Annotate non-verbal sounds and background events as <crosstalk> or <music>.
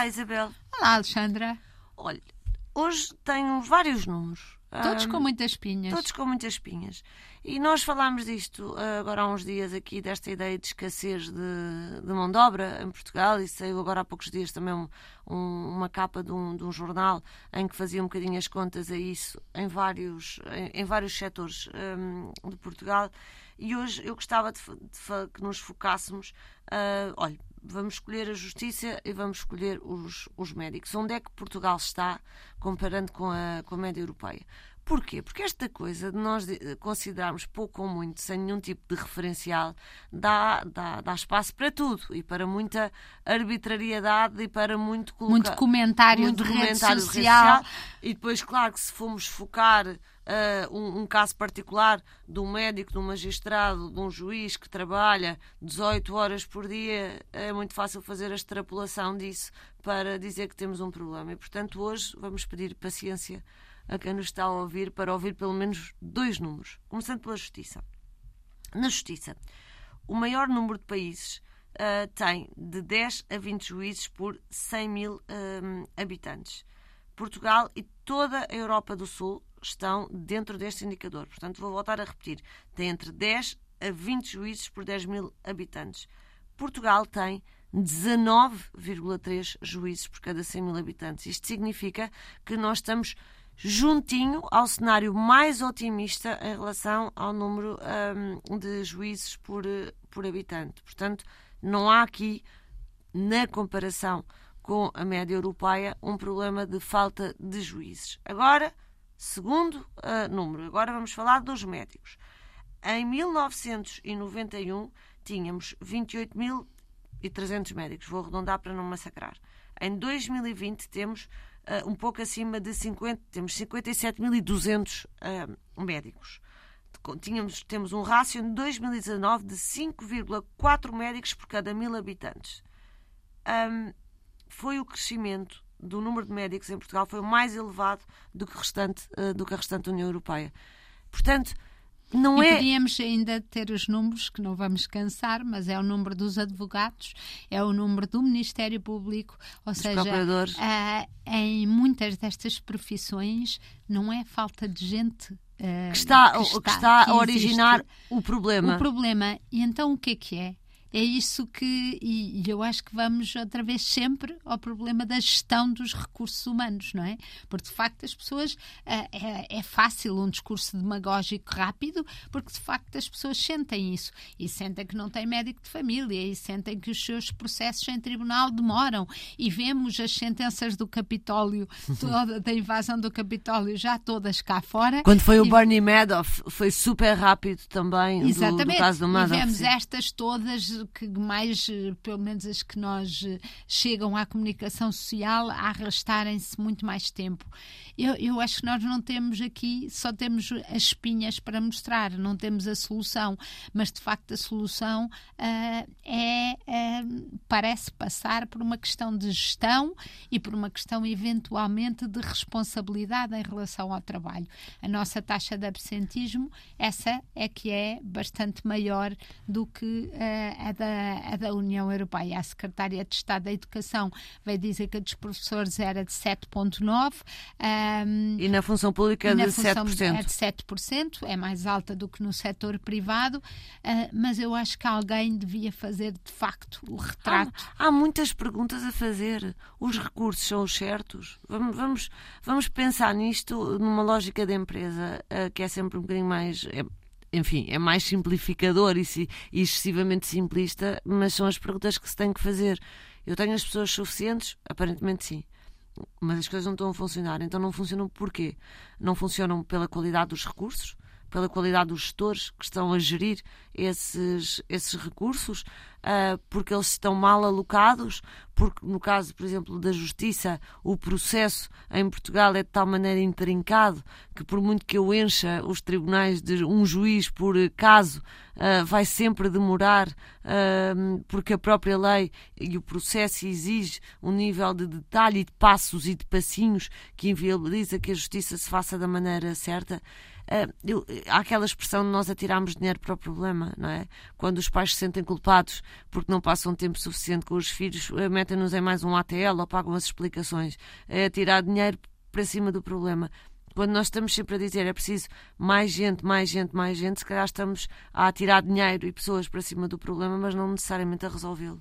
Olá, Isabel. Olá, Alexandra. Olha, hoje tenho vários números. Todos Ahm, com muitas espinhas. Todos com muitas espinhas. E nós falámos disto ah, agora há uns dias aqui, desta ideia de escassez de, de mão de obra em Portugal, e saiu agora há poucos dias também um- um- uma capa de um, de um jornal em que fazia um bocadinho as contas a isso em vários, em, em vários setores de Portugal. E hoje eu gostava de, de que nos focássemos, ah, olha, vamos escolher a justiça e vamos escolher os, os médicos. Onde é que Portugal está comparando com a, com a média europeia? Porquê? Porque esta coisa de nós de- considerarmos pouco ou muito, sem nenhum tipo de referencial, dá, dá, dá espaço para tudo e para muita arbitrariedade e para muito colocar, Muito comentário muito de comentário de social. E depois, claro, que se formos focar ah, um, um caso particular de um médico, de um magistrado, de um juiz que trabalha 18 horas por dia, é muito fácil fazer a extrapolação disso para dizer que temos um problema. E, portanto, hoje vamos pedir paciência a quem nos está a ouvir para ouvir pelo menos dois números. Começando pela Justiça. Na Justiça, o maior número de países ah, tem de 10 a 20 juízes por 100 mil ah, habitantes. Portugal e toda a Europa do Sul estão dentro deste indicador. Portanto, vou voltar a repetir: tem entre 10 a 20 juízes por 10 mil habitantes. Portugal tem 19,3 juízes por cada 100 mil habitantes. Isto significa que nós estamos juntinho ao cenário mais otimista em relação ao número hum, de juízes por, por habitante. Portanto, não há aqui, na comparação com a média europeia, um problema de falta de juízes. Agora, segundo ah, número, agora vamos falar dos médicos. Em 1991 tínhamos 28.300 médicos, vou arredondar para não massacrar. Em 2020 temos ah, um pouco acima de 50, temos 57.200 ah, médicos. Tínhamos, temos um rácio em 2019 de 5,4 médicos por cada mil habitantes. Ahm, foi o crescimento do número de médicos em Portugal foi o mais elevado do que, restante, ah, do que a restante União Europeia. Portanto, não E é. podíamos ainda ter os números, que não vamos cansar, mas é o número dos advogados, é o número do Ministério Público, ou seja, procuradores. ah, em muitas destas profissões não é falta de gente ah, que está, que está que a originar o problema. o problema. E então o que é que é? É isso que, e e eu acho que vamos outra vez sempre ao problema da gestão dos recursos humanos, não é? Porque de facto as pessoas, ah, é, é fácil um discurso demagógico rápido, porque de facto as pessoas sentem isso. E sentem que não têm médico de família, e sentem que os seus processos em tribunal demoram. E vemos as sentenças do Capitólio, <laughs> toda, da invasão do Capitólio, já todas cá fora. Quando foi o E- Bernie Madoff, foi super rápido também, do- do, Exatamente. caso do e Madoff. vemos sim. estas todas que mais, eh, pelo menos as que nós eh, chegam à comunicação social, a arrastarem-se muito mais tempo. Eu, eu acho que nós não temos aqui, só temos as espinhas para mostrar, não temos a solução, mas de facto a solução ah, é, ah, parece passar por uma questão de gestão e por uma questão eventualmente de responsabilidade em relação ao trabalho. A nossa taxa de absentismo, essa é que é bastante maior do que eh, a, da, a da União Europeia. A Secretária de Estado da Educação veio dizer que a dos professores era de 7,9%. ahm, E na função pública e na de função 7%. é de 7%, é mais alta do que no setor privado, ah, mas eu acho que alguém devia fazer de facto o Há, retrato. há muitas perguntas a fazer. Os recursos são os certos? Vamos, vamos, vamos pensar nisto numa lógica de empresa eh, que é sempre um bocadinho mais. é- enfim, é mais simplificador e, e excessivamente simplista, mas são as perguntas que se tem que fazer. Eu tenho as pessoas suficientes? Aparentemente sim. Mas as coisas não estão a funcionar. Então não funcionam porquê? Não funcionam pela qualidade dos recursos, pela qualidade dos gestores que estão a gerir esses, esses recursos, ah, porque eles estão mal alocados, porque no caso, por exemplo, da justiça, o processo em Portugal é de tal maneira intrincado que por muito que eu encha os tribunais de um juiz por caso, ah, vai sempre demorar, ah, porque a própria lei e o processo exige um nível de detalhe e de passos e de passinhos que inviabiliza que a justiça se faça da maneira certa. Eu- há aquela expressão de nós atirarmos dinheiro para o problema. Não é? Quando os pais se sentem culpados porque não passam tempo suficiente com os filhos, eh, metem-nos em mais um ATL ou pagam as explicações. É tirar dinheiro para cima do problema. Quando nós estamos sempre a dizer é preciso mais gente, mais gente, mais gente, se calhar estamos a tirar dinheiro e pessoas para cima do problema, mas não necessariamente a resolvê-lo.